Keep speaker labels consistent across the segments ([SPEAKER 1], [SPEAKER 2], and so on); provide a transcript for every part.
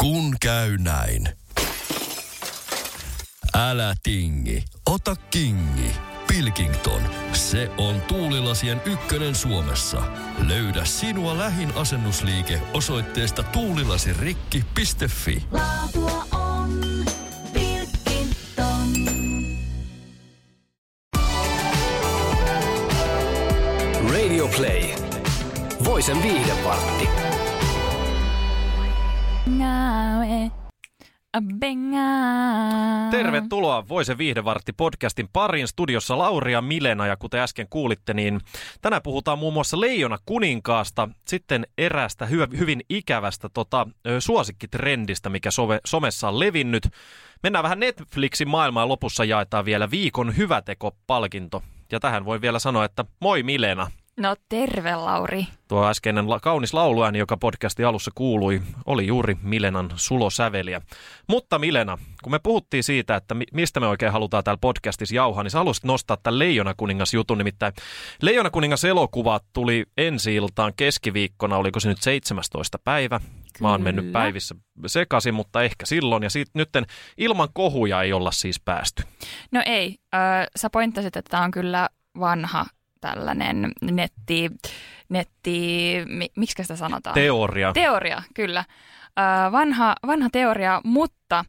[SPEAKER 1] Kun käy näin. Älä tingi, ota kingi. Pilkington, se on tuulilasien ykkönen Suomessa. Löydä sinua lähin asennusliike osoitteesta tuulilasirikki.fi.
[SPEAKER 2] Laatua on Pilkington.
[SPEAKER 3] Radio Play. Voisen viihdevartti.
[SPEAKER 4] Abenga.
[SPEAKER 5] Tervetuloa Voise viihdevartti podcastin pariin studiossa Lauri ja Milena ja kuten äsken kuulitte, niin tänään puhutaan muun muassa Leijona kuninkaasta, sitten eräästä hy- hyvin ikävästä tota, suosikkitrendistä, mikä sove- somessa on levinnyt. Mennään vähän Netflixin maailmaan lopussa jaetaan vielä viikon hyväteko-palkinto. Ja tähän voi vielä sanoa, että moi Milena.
[SPEAKER 4] No terve Lauri.
[SPEAKER 5] Tuo äskeinen la- kaunis lauluääni, joka podcasti alussa kuului, oli juuri Milenan sulosäveliä. Mutta Milena, kun me puhuttiin siitä, että mi- mistä me oikein halutaan täällä podcastissa jauhaa, niin sä haluaisit nostaa tämän Leijona kuningas jutun. Nimittäin Leijona kuningas elokuva tuli ensi iltaan keskiviikkona, oliko se nyt 17. päivä? Mä oon mennyt
[SPEAKER 4] Kyllä.
[SPEAKER 5] päivissä sekaisin, mutta ehkä silloin. Ja siitä nytten ilman kohuja ei olla siis päästy.
[SPEAKER 4] No ei, ö, sä pointtasit, että tämä on kyllä vanha tällainen netti, netti, mi, miksi sitä sanotaan?
[SPEAKER 5] Teoria.
[SPEAKER 4] Teoria, kyllä. Vanha, vanha teoria, mutta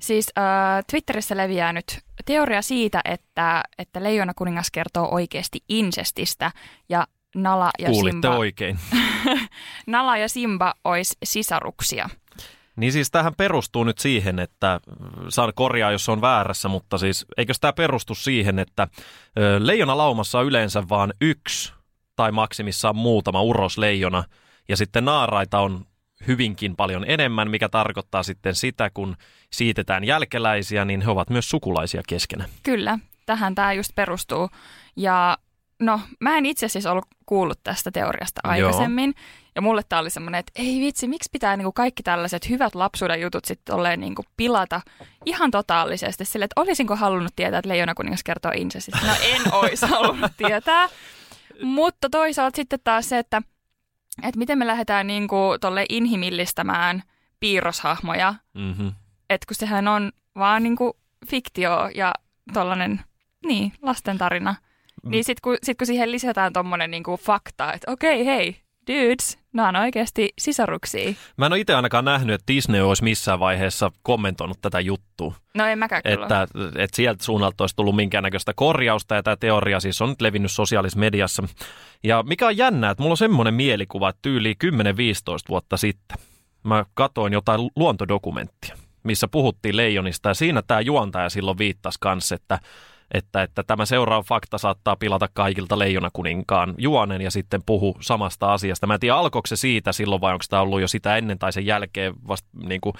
[SPEAKER 4] siis ö, Twitterissä leviää nyt teoria siitä, että, että Leijona kuningas kertoo oikeasti insestistä ja Nala ja
[SPEAKER 5] Kuulitte
[SPEAKER 4] Simba,
[SPEAKER 5] oikein.
[SPEAKER 4] Nala ja Simba olisi sisaruksia.
[SPEAKER 5] Niin siis tähän perustuu nyt siihen, että saan korjaa, jos on väärässä, mutta siis eikö tämä perustu siihen, että leijona laumassa on yleensä vain yksi tai maksimissaan muutama urosleijona ja sitten naaraita on hyvinkin paljon enemmän, mikä tarkoittaa sitten sitä, kun siitetään jälkeläisiä, niin he ovat myös sukulaisia keskenään.
[SPEAKER 4] Kyllä, tähän tämä just perustuu. Ja no, mä en itse siis ollut kuullut tästä teoriasta
[SPEAKER 5] Joo.
[SPEAKER 4] Ja mulle tämä oli semmoinen, että ei vitsi, miksi pitää niinku kaikki tällaiset hyvät lapsuuden jutut sitten niinku pilata ihan totaalisesti. Sille, että olisinko halunnut tietää, että Leijona kuningas kertoo insestistä. No en olisi halunnut tietää. Mutta toisaalta sitten taas se, että, että miten me lähdetään niinku tolle inhimillistämään piirroshahmoja
[SPEAKER 5] Mm-hmm.
[SPEAKER 4] että kun sehän on vaan niinku fiktio ja tollanen, niin, lastentarina.
[SPEAKER 5] Mm.
[SPEAKER 4] Niin sit kun, sit kun siihen lisätään tommonen niinku fakta, että okei, hei, dudes, nämä on oikeasti sisaruksia.
[SPEAKER 5] Mä en ole itse ainakaan nähnyt, että Disney olisi missään vaiheessa kommentoinut tätä juttua.
[SPEAKER 4] No en mäkään kyllä.
[SPEAKER 5] että, että sieltä suunnalta olisi tullut minkäännäköistä korjausta, ja tämä teoria siis on nyt levinnyt sosiaalisessa mediassa. Ja mikä on jännää, että mulla on semmoinen mielikuva, että tyyli 10-15 vuotta sitten mä katoin jotain luontodokumenttia, missä puhuttiin leijonista, ja siinä tämä juontaja silloin viittasi kanssa, että että, että tämä seuraava fakta saattaa pilata kaikilta leijonakuninkaan juonen ja sitten puhu samasta asiasta. Mä en tiedä, alkoiko se siitä silloin vai onko tämä ollut jo sitä ennen tai sen jälkeen vasta niin kuin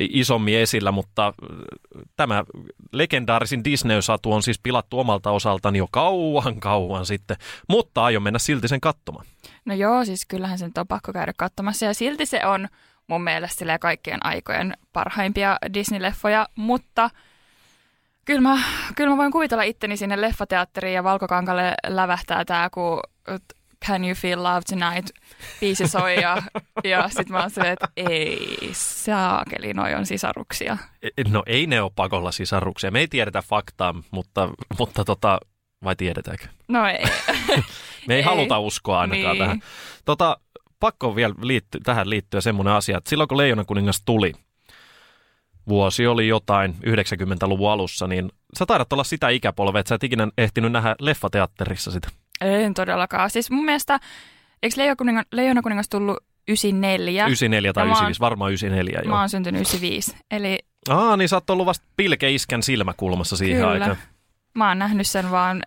[SPEAKER 5] isommin esillä, mutta äh, tämä legendaarisin Disney-satu on siis pilattu omalta osaltani jo kauan kauan sitten, mutta aion mennä silti sen katsomaan.
[SPEAKER 4] No joo, siis kyllähän sen on pakko käydä katsomassa ja silti se on mun mielestä kaikkien aikojen parhaimpia Disney-leffoja, mutta kyllä mä, kyllä mä voin kuvitella itteni sinne leffateatteriin ja Valkokankalle lävähtää tää, kun Can You Feel Love Tonight biisi soi ja, ja sit mä oon silleen, että ei saakeli, noi on sisaruksia.
[SPEAKER 5] E- No ei ne ole pakolla sisaruksia. Me ei tiedetä faktaa, mutta, mutta tota, vai tiedetäänkö?
[SPEAKER 4] No ei.
[SPEAKER 5] Me ei,
[SPEAKER 4] Ei.
[SPEAKER 5] haluta uskoa ainakaan
[SPEAKER 4] Niin.
[SPEAKER 5] tähän. Tota, pakko vielä liitty, tähän liittyä semmoinen asia, että silloin kun Leijona kuningas tuli, vuosi oli jotain 90-luvun alussa, niin sä taidat olla sitä ikäpolvea, että sä et ikinä ehtinyt nähdä leffateatterissa sitä.
[SPEAKER 4] En todellakaan. Siis mun mielestä, eikö Leijona kuningas, Leijona kuningas tullut 94?
[SPEAKER 5] 94 tai
[SPEAKER 4] Ja mä oon-
[SPEAKER 5] 95, varmaan 94 joo.
[SPEAKER 4] Mä oon syntynyt 95. Eli
[SPEAKER 5] Aa, niin sä oot ollut vasta pilke iskän silmäkulmassa siihen
[SPEAKER 4] Kyllä.
[SPEAKER 5] aikaan.
[SPEAKER 4] mä oon nähnyt sen vaan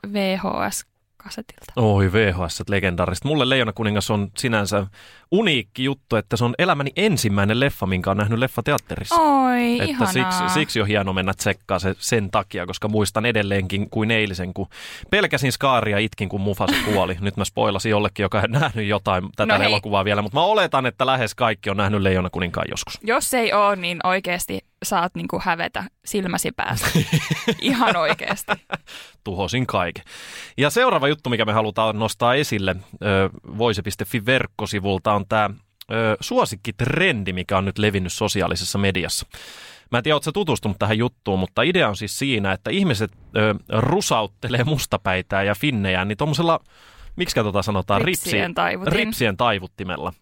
[SPEAKER 4] VHS-kasetilta.
[SPEAKER 5] Oi VHS, legendaarista. Mulle Leijona kuningas on sinänsä uniikki juttu, että se on elämäni ensimmäinen leffa, minkä on nähnyt leffateatterissa.
[SPEAKER 4] Oi,
[SPEAKER 5] Että
[SPEAKER 4] ihanaa.
[SPEAKER 5] siksi, siksi on hieno mennä tsekkaa se sen takia, koska muistan edelleenkin kuin eilisen, kun pelkäsin skaaria itkin, kun Mufasa kuoli. Nyt mä spoilasin jollekin, joka ei nähnyt jotain tätä
[SPEAKER 4] No
[SPEAKER 5] elokuvaa vielä, mutta mä oletan, että lähes kaikki on nähnyt Leijona kuninkaan joskus.
[SPEAKER 4] Jos ei oo, niin oikeasti saat niinku hävetä silmäsi päästä. Ihan oikeasti.
[SPEAKER 5] Tuhosin kaiken. Ja seuraava juttu, mikä me halutaan nostaa esille ö, voise.fi verkkosivulta on tämä suosikkitrendi, mikä on nyt levinnyt sosiaalisessa mediassa. Mä en tiedä, ootko tutustunut tähän juttuun, mutta idea on siis siinä, että ihmiset ö, rusauttelee mustapäitää ja finnejä niin tuommoisella, miksi tota sanotaan,
[SPEAKER 4] Ripsien taivutin.
[SPEAKER 5] ripsien taivuttimella.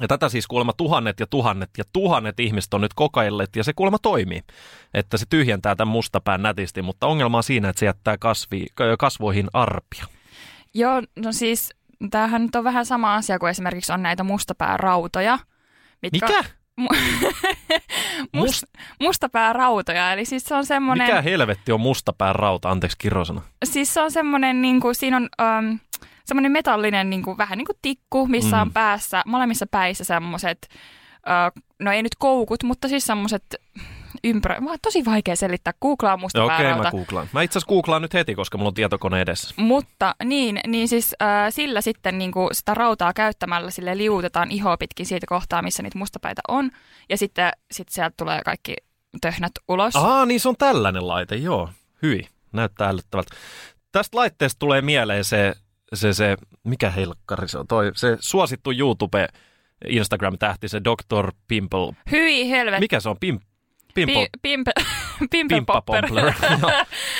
[SPEAKER 5] Ja tätä siis kuulemma tuhannet ja tuhannet ja tuhannet ihmiset on nyt kokeilleet ja se kuulemma toimii. Että se tyhjentää tämän mustapään nätisti, mutta ongelma on siinä, että se jättää kasvi, kasvoihin arpia.
[SPEAKER 4] Joo, no siis tämähän nyt on vähän sama asia kuin esimerkiksi on näitä mustapäärautoja. Mitkä,
[SPEAKER 5] Mikä?
[SPEAKER 4] Must, mustapäärautoja, eli siis se on semmoinen...
[SPEAKER 5] Mikä helvetti on mustapään rauta, anteeksi kirosana?
[SPEAKER 4] Siis se on semmoinen, niin kuin, siinä on um, semmoinen metallinen niin kuin, vähän niin kuin tikku, missä mm. on päässä, molemmissa päissä semmoiset, uh, no ei nyt koukut, mutta siis semmoiset ympärä... Mä tosi vaikea selittää. Googlaa musta
[SPEAKER 5] Okei, okay, mä googlaan. Mä itse asiassa googlaan nyt heti, koska mulla on tietokone edessä.
[SPEAKER 4] Mutta niin, niin siis äh, sillä sitten niin kuin sitä rautaa käyttämällä sille liuutetaan ihoa pitkin siitä kohtaa, missä niitä mustapäitä on. Ja sitten sit sieltä tulee kaikki töhnät ulos.
[SPEAKER 5] Aa, niin se on tällainen laite, joo. Hyi, näyttää älyttävältä. Tästä laitteesta tulee mieleen se, se, se mikä helkkari se on, toi, se suosittu YouTube Instagram-tähti, se Dr. Pimple.
[SPEAKER 4] Hyi helvetti.
[SPEAKER 5] Mikä se on? Pimp, Pimple.
[SPEAKER 4] Pi, pimpe, pimpe popper.
[SPEAKER 5] no,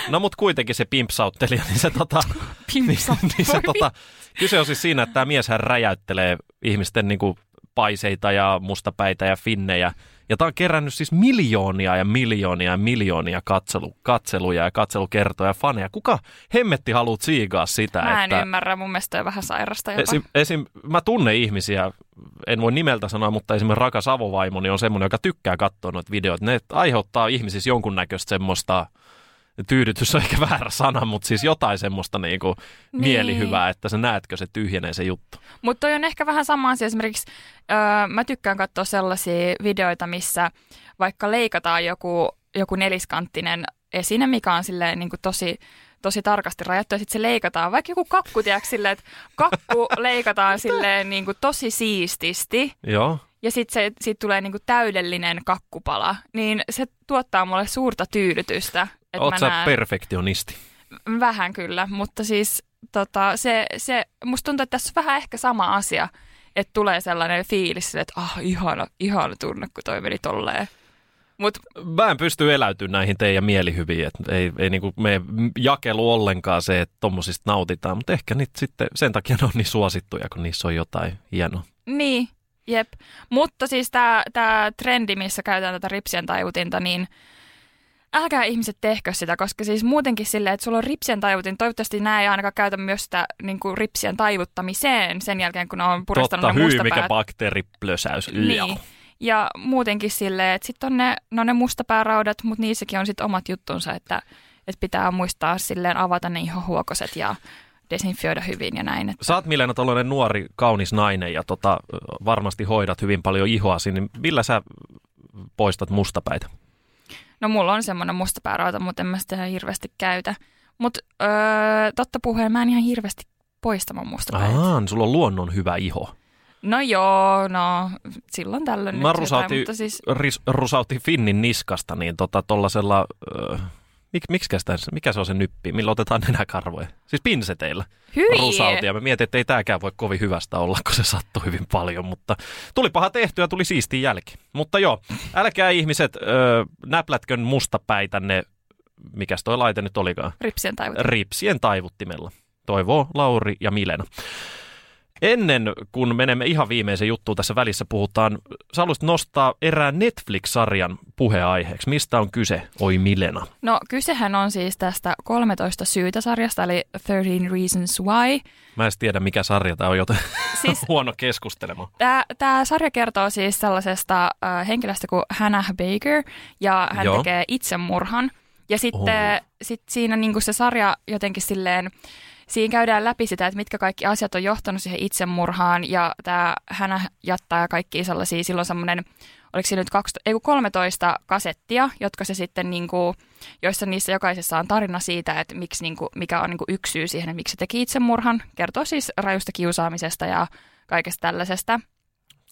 [SPEAKER 5] no mutta kuitenkin se pimpsauttelija, niin se tota... niin, niin se, tota, kyse on siis siinä, että tämä mies hän räjäyttelee ihmisten niinku paiseita ja mustapäitä ja finnejä. Ja tämä on kerännyt siis miljoonia ja miljoonia ja miljoonia katselu, katseluja ja katselukertoja ja faneja. Kuka hemmetti haluaa tsiigaa sitä?
[SPEAKER 4] Mä en
[SPEAKER 5] että
[SPEAKER 4] ymmärrä, mun mielestä on vähän sairasta jopa.
[SPEAKER 5] Esim, esim, mä tunnen ihmisiä, en voi nimeltä sanoa, mutta esimerkiksi rakas avovaimoni on semmoinen, joka tykkää katsoa noita videoita. Ne aiheuttaa ihmisissä jonkunnäköistä semmoista, tyydytys on ehkä väärä sana, mutta siis jotain semmoista niinku niin. mielihyvää, että sä näetkö se tyhjenee se juttu.
[SPEAKER 4] Mutta on ehkä vähän sama asia. Esimerkiksi öö, mä tykkään katsoa sellaisia videoita, missä vaikka leikataan joku, joku neliskanttinen esine, mikä on silleen niin kuin tosi tosi tarkasti rajattu ja sitten se leikataan, vaikka joku kakku, tiedätkö, silleen, että kakku leikataan silleen niin kuin tosi siististi.
[SPEAKER 5] Joo.
[SPEAKER 4] Ja sitten sit tulee niin kuin täydellinen kakkupala, niin se tuottaa mulle suurta tyydytystä.
[SPEAKER 5] Oot sä näen... perfektionisti?
[SPEAKER 4] Vähän kyllä, mutta siis tota, se, se, musta tuntuu, että tässä on vähän ehkä sama asia, että tulee sellainen fiilis, että ah, ihana, ihana tunne, kun toi meni tolleen.
[SPEAKER 5] Mut, Mä en pysty eläytymään näihin teidän mielihyviin, että ei, ei niinku mene jakelu ollenkaan se, että tommosista nautitaan, mutta ehkä niitä sitten sen takia ne on niin suosittuja, kun niissä on jotain hienoa.
[SPEAKER 4] Niin, jep. Mutta siis tämä trendi, missä käytetään tätä ripsien tajutinta, niin älkää ihmiset tehkö sitä, koska siis muutenkin silleen, että sulla on ripsien taivutin, toivottavasti nämä ei ainakaan käytä myös sitä niin kuin ripsien taivuttamiseen sen jälkeen, kun ne on puristanut
[SPEAKER 5] Totta,
[SPEAKER 4] ne
[SPEAKER 5] hyy, mikä bakteeriplösäys.
[SPEAKER 4] Niin. Ja muutenkin silleen, että sitten on ne, no ne mustapääraudat, mutta niissäkin on sitten omat juttunsa, että, että pitää muistaa silleen avata ne ihohuokoset ja desinfioida hyvin ja näin. Että...
[SPEAKER 5] Sä oot Milena tällainen nuori, kaunis nainen ja tota, varmasti hoidat hyvin paljon ihoasi, niin millä sä poistat mustapäitä?
[SPEAKER 4] No mulla on semmoinen mustapäärauta, mutta en mä sitä ihan hirveästi käytä. Mutta öö, totta puheen mä en ihan hirveästi poistamaan mustapäitä.
[SPEAKER 5] Aa, niin sulla on luonnon hyvä iho.
[SPEAKER 4] No joo, no silloin tällöin
[SPEAKER 5] Mä rusautin, jotain, mutta siis... ris, rusautin Finnin niskasta, niin tota tollasella, äh, mik, sitä, mikä se on se nyppi, millä otetaan nenäkarvoja? Siis pinseteillä
[SPEAKER 4] Hyi.
[SPEAKER 5] rusautin ja mä mietin, että ei tääkään voi kovin hyvästä olla, kun se sattui hyvin paljon, mutta tuli paha tehtyä, tuli siisti jälki. Mutta joo, älkää ihmiset äh, näplätkön mustapäitänne, mikäs toi laite nyt olikaan?
[SPEAKER 4] Ripsien taivuttimella.
[SPEAKER 5] Ripsien taivuttimella. Toivoo Lauri ja Milena. Ennen kuin menemme ihan viimeisen juttuun tässä välissä puhutaan, sä haluaisit nostaa erään Netflix-sarjan puheaiheeksi. Mistä on kyse, oi Milena?
[SPEAKER 4] No kysehän on siis tästä 13 syytä-sarjasta, eli 13 Reasons Why.
[SPEAKER 5] Mä en tiedä, mikä sarja tämä on, joten siis, huono keskustelema.
[SPEAKER 4] Tämä sarja kertoo siis sellaisesta äh, henkilöstä kuin Hannah Baker, ja hän Joo. tekee itsemurhan. Ja sitten oh. sit siinä niinku se sarja jotenkin silleen siinä käydään läpi sitä, että mitkä kaikki asiat on johtanut siihen itsemurhaan ja tämä hän jättää kaikki sellaisia, silloin semmoinen, oliko siinä nyt 12, ei 13 kasettia, jotka se sitten niin kuin, joissa niissä jokaisessa on tarina siitä, että miksi, niin kuin, mikä on niin kuin yksi syy siihen, että miksi se teki itsemurhan. Kertoo siis rajusta kiusaamisesta ja kaikesta tällaisesta.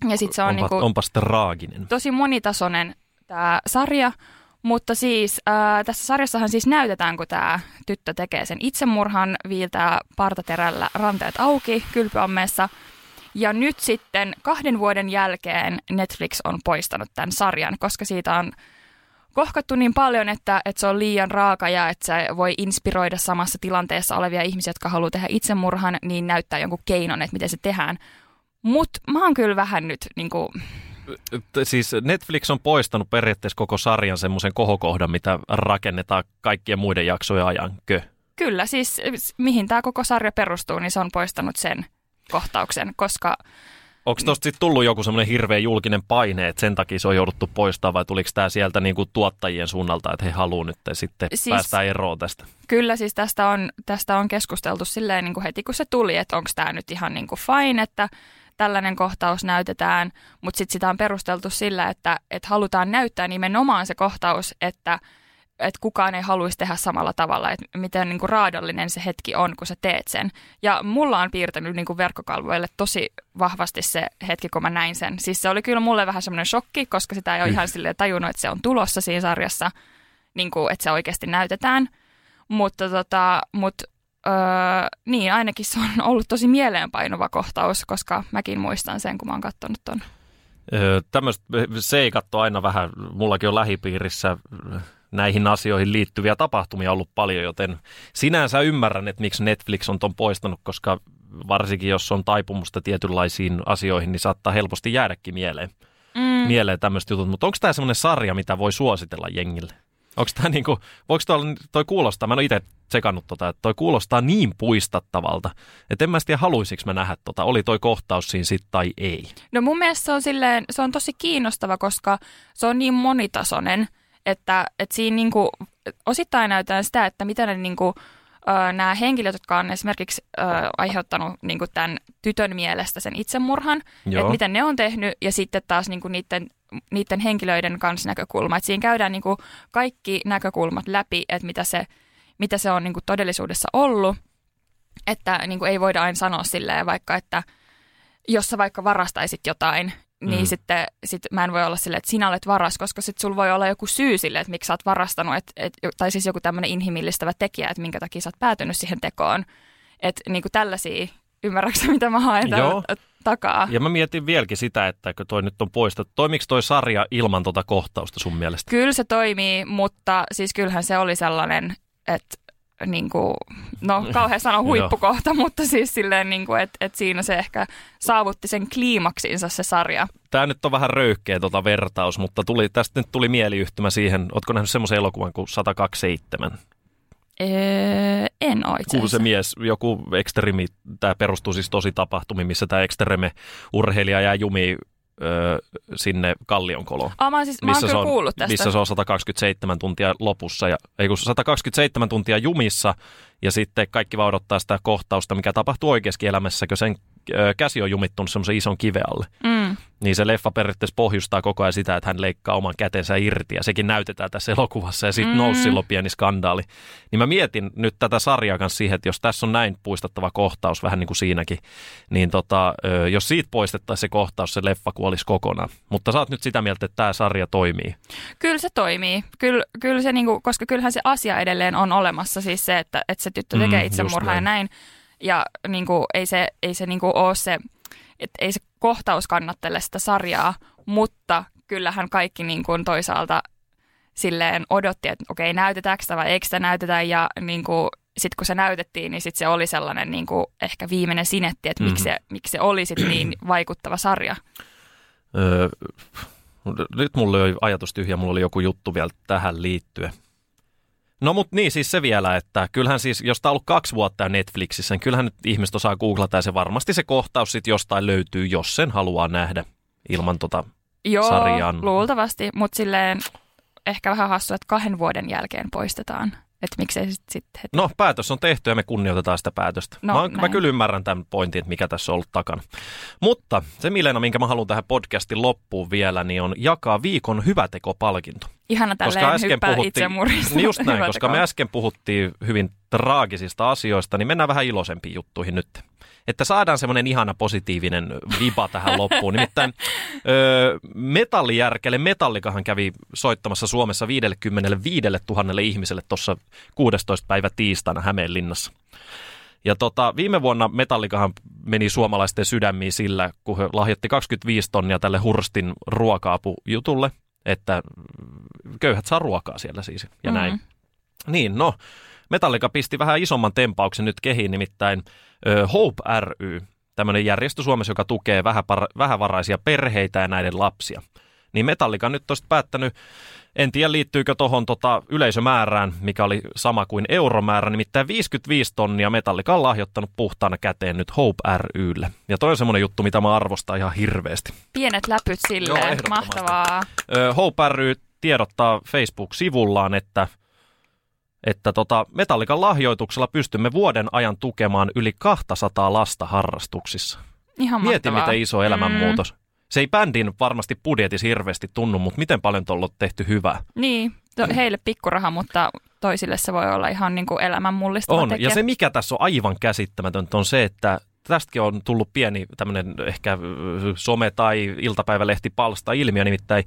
[SPEAKER 4] Ja sit se on
[SPEAKER 5] onpa,
[SPEAKER 4] niin kuin,
[SPEAKER 5] onpas traaginen.
[SPEAKER 4] tosi monitasoinen tämä sarja, mutta siis äh, tässä sarjassahan siis näytetään, kun tämä tyttö tekee sen itsemurhan, viiltää partaterällä ranteet auki kylpyammeessa. Ja nyt sitten kahden vuoden jälkeen Netflix on poistanut tämän sarjan, koska siitä on kohkattu niin paljon, että, että se on liian raaka ja että se voi inspiroida samassa tilanteessa olevia ihmisiä, jotka haluaa tehdä itsemurhan, niin näyttää jonkun keinon, että miten se tehdään. Mutta mä oon kyllä vähän nyt niin kuin,
[SPEAKER 5] Siis Netflix on poistanut periaatteessa koko sarjan semmoisen kohokohdan, mitä rakennetaan kaikkien muiden jaksojen ajan. Kö?
[SPEAKER 4] Kyllä, siis mihin tämä koko sarja perustuu, niin se on poistanut sen kohtauksen, koska
[SPEAKER 5] Onko tuosta sitten tullut joku semmoinen hirveä julkinen paine, että sen takia se on jouduttu poistamaan, vai tuliko tämä sieltä niinku tuottajien suunnalta, että he haluavat nyt sitten siis, päästä eroon tästä?
[SPEAKER 4] Kyllä, siis tästä on, tästä on keskusteltu silleen niin kuin heti kun se tuli, että onko tämä nyt ihan niin kuin fine, että tällainen kohtaus näytetään, mutta sitten sitä on perusteltu sillä, että, että halutaan näyttää nimenomaan se kohtaus, että että kukaan ei haluaisi tehdä samalla tavalla, että miten niin kuin raadollinen se hetki on, kun sä teet sen. Ja mulla on piirtänyt niin kuin verkkokalvoille tosi vahvasti se hetki, kun mä näin sen. Siis se oli kyllä mulle vähän semmoinen shokki, koska sitä ei ole mm. ihan silleen tajunnut, että se on tulossa siinä sarjassa, niin kuin, että se oikeasti näytetään. Mutta tota, mut, öö, niin, ainakin se on ollut tosi mieleenpainuva kohtaus, koska mäkin muistan sen, kun mä oon katsonut ton.
[SPEAKER 5] Öö, Tämmöistä seikat on aina vähän, mullakin on lähipiirissä näihin asioihin liittyviä tapahtumia ollut paljon, joten sinänsä ymmärrän, että miksi Netflix on ton poistanut, koska varsinkin jos on taipumusta tietynlaisiin asioihin, niin saattaa helposti jäädäkin mieleen, mm. mieleen tämmöistä jutut. Mutta onko tämä semmoinen sarja, mitä voi suositella jengille? Onko tämä niinku, voiko toi, toi kuulostaa, mä en ole itse tsekannut tota, että toi kuulostaa niin puistattavalta, että en mä tiedä haluaisinko mä nähdä tota, oli toi kohtaus siinä sit tai ei.
[SPEAKER 4] No mun mielestä se on, silleen, se on tosi kiinnostava, koska se on niin monitasoinen, että, että siinä niin kuin, osittain näytetään sitä, että miten ne niin nämä henkilöt, jotka on esimerkiksi ö, aiheuttanut niin kuin tämän tytön mielestä sen itsemurhan, Joo. että miten ne on tehnyt, ja sitten taas niin kuin niiden, niiden henkilöiden kanssa näkökulma. Että siinä käydään niin kuin kaikki näkökulmat läpi, että mitä se, mitä se on niin kuin todellisuudessa ollut. Että niin kuin ei voida aina sanoa silleen vaikka, että jos sä vaikka varastaisit jotain, niin mm. sitten sit mä en voi olla silleen, että sinä olet varas, koska sitten sulla voi olla joku syy sille, että miksi sä oot varastanut, et, et, tai siis joku tämmöinen inhimillistävä tekijä, että minkä takia sä oot päätynyt siihen tekoon. Että niin kuin tällaisia, ymmärrätkö mitä mä haen Joo. takaa?
[SPEAKER 5] Ja mä mietin vieläkin sitä, että kun toi nyt on poistettu, toimiko toi sarja ilman tota kohtausta sun mielestä?
[SPEAKER 4] Kyllä se toimii, mutta siis kyllähän se oli sellainen, että niin kuin, no kauhean sanoa huippukohta, mutta siis silleen, niin kuin, että, että siinä se ehkä saavutti sen kliimaksinsa se sarja.
[SPEAKER 5] Tämä nyt on vähän röyhkeä tota vertaus, mutta tuli, tästä nyt tuli mieliyhtymä siihen. Oletko nähnyt semmoisen elokuvan kuin 127?
[SPEAKER 4] Öö, en ole itse
[SPEAKER 5] se mies, joku ekstremi, tämä perustuu siis tosi tapahtumiin, missä tämä ekstreme urheilija jää jumiin sinne Kallionkoloon.
[SPEAKER 4] Ah, mä siis, missä,
[SPEAKER 5] mä
[SPEAKER 4] se on, kuullut
[SPEAKER 5] tästä. missä se on 127 tuntia lopussa, ja, ei kun 127 tuntia jumissa, ja sitten kaikki vaan odottaa sitä kohtausta, mikä tapahtuu oikeassa elämässä, kun sen käsi on jumittunut semmoisen ison kive alle. Mm. Niin se leffa periaatteessa pohjustaa koko ajan sitä, että hän leikkaa oman kätensä irti ja sekin näytetään tässä elokuvassa ja sitten mm. nousi silloin pieni skandaali. Niin mä mietin nyt tätä sarjaa kanssa siihen, että jos tässä on näin puistattava kohtaus, vähän niin kuin siinäkin, niin tota, jos siitä poistettaisiin se kohtaus, se leffa kuolisi kokonaan. Mutta sä oot nyt sitä mieltä, että tämä sarja toimii.
[SPEAKER 4] Kyllä se toimii, kyllä, kyllä se niinku, koska kyllähän se asia edelleen on olemassa, siis se, että, että se tyttö tekee mm, itsemurhaa ja näin. Ja niin kuin, ei se, ei se niin kuin ole se, että ei se kohtaus kannattele sitä sarjaa, mutta kyllähän kaikki niin kuin toisaalta silleen odotti, että okei, näytetäänkö sitä vai eikö sitä näytetä, ja niin kuin, sitten kun se näytettiin, niin sitten se oli sellainen niin kuin ehkä viimeinen sinetti, että mm-hmm. miksi, se, miksi se oli sit niin vaikuttava sarja.
[SPEAKER 5] Öö, nyt mulla oli ajatus tyhjä, mulla oli joku juttu vielä tähän liittyen. No mutta niin, siis se vielä, että kyllähän siis, jos tämä on ollut kaksi vuotta Netflixissä, niin kyllähän nyt ihmiset osaa googlata ja se varmasti se kohtaus sitten jostain löytyy, jos sen haluaa nähdä ilman tota
[SPEAKER 4] Joo,
[SPEAKER 5] sarjan.
[SPEAKER 4] luultavasti, mutta silleen ehkä vähän hassu, että kahden vuoden jälkeen poistetaan. Että miksei sitten sit heti.
[SPEAKER 5] No, päätös on tehty ja me kunnioitetaan sitä päätöstä. No, mä, mä kyllä ymmärrän tämän pointin, että mikä tässä on ollut takana. Mutta se Milena, minkä mä haluan tähän podcastin loppuun vielä, niin on jakaa viikon hyvätekopalkinto.
[SPEAKER 4] Ihana koska äsken puhuttiin,
[SPEAKER 5] niin just näin, koska me äsken puhuttiin hyvin traagisista asioista, niin mennään vähän iloisempiin juttuihin nyt että saadaan semmoinen ihana positiivinen vipa tähän loppuun. Nimittäin ö, metallijärkelle Metallikahan kävi soittamassa Suomessa 55 000 ihmiselle tuossa 16. päivä tiistaina Hämeenlinnassa. Ja tota, viime vuonna Metallikahan meni suomalaisten sydämiin sillä, kun he lahjoitti 25 tonnia tälle Hurstin ruoka-apujutulle, että köyhät saa ruokaa siellä siis ja mm. näin. Niin, no, Metallica pisti vähän isomman tempauksen nyt kehiin, nimittäin Hope ry, tämmöinen järjestö Suomessa, joka tukee vähävaraisia perheitä ja näiden lapsia. Niin Metallica nyt olisi päättänyt en tiedä liittyykö tuohon tota yleisömäärään, mikä oli sama kuin euromäärä, nimittäin 55 tonnia Metallica on lahjoittanut puhtaana käteen nyt Hope rylle. Ja toi on semmoinen juttu, mitä mä arvostan ihan hirveästi.
[SPEAKER 4] Pienet läpyt sille, Joo, mahtavaa.
[SPEAKER 5] Hope ry tiedottaa Facebook-sivullaan, että että tota, Metallikan lahjoituksella pystymme vuoden ajan tukemaan yli 200 lasta harrastuksissa.
[SPEAKER 4] Ihan
[SPEAKER 5] Mieti, miten iso elämänmuutos. Mm. Se ei bändin varmasti budjetissa hirveästi tunnu, mutta miten paljon tuolla on tehty hyvää?
[SPEAKER 4] Niin, to, heille pikkuraha, mutta toisille se voi olla ihan niin kuin elämän mullistava
[SPEAKER 5] On,
[SPEAKER 4] tekijä.
[SPEAKER 5] ja se mikä tässä on aivan käsittämätöntä on se, että tästäkin on tullut pieni tämmöinen ehkä some- tai iltapäivälehtipalsta ilmiö, nimittäin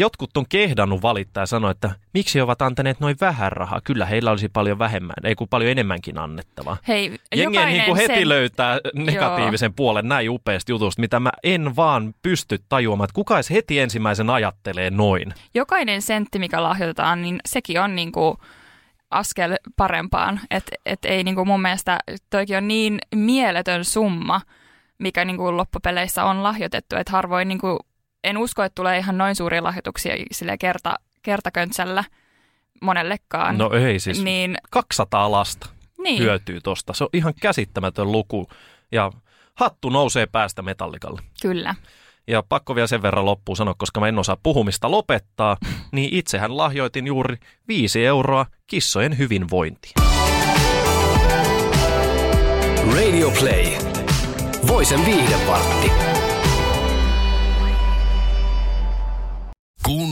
[SPEAKER 5] jotkut on kehdannut valittaa ja sanoa, että miksi ovat antaneet noin vähän rahaa. Kyllä heillä olisi paljon vähemmän, ei kun paljon enemmänkin annettavaa.
[SPEAKER 4] Hei,
[SPEAKER 5] Jengi niin kuin heti sen... löytää negatiivisen Joo. puolen näin upeasta jutusta, mitä mä en vaan pysty tajuamaan, että kuka heti ensimmäisen ajattelee noin.
[SPEAKER 4] Jokainen sentti, mikä lahjoitetaan, niin sekin on niin kuin askel parempaan. Että et ei niin kuin mun mielestä, toikin on niin mieletön summa, mikä niin kuin loppupeleissä on lahjoitettu, että harvoin niin kuin en usko, että tulee ihan noin suuria lahjoituksia sille kerta, kertaköntsellä monellekaan.
[SPEAKER 5] No ei siis. Niin, 200 lasta niin. hyötyy tosta. Se on ihan käsittämätön luku. Ja hattu nousee päästä metallikalle.
[SPEAKER 4] Kyllä.
[SPEAKER 5] Ja pakko vielä sen verran loppuun sanoa, koska mä en osaa puhumista lopettaa, niin itsehän lahjoitin juuri 5 euroa kissojen hyvinvointiin.
[SPEAKER 3] Radio Play. Voisen viihdepartti.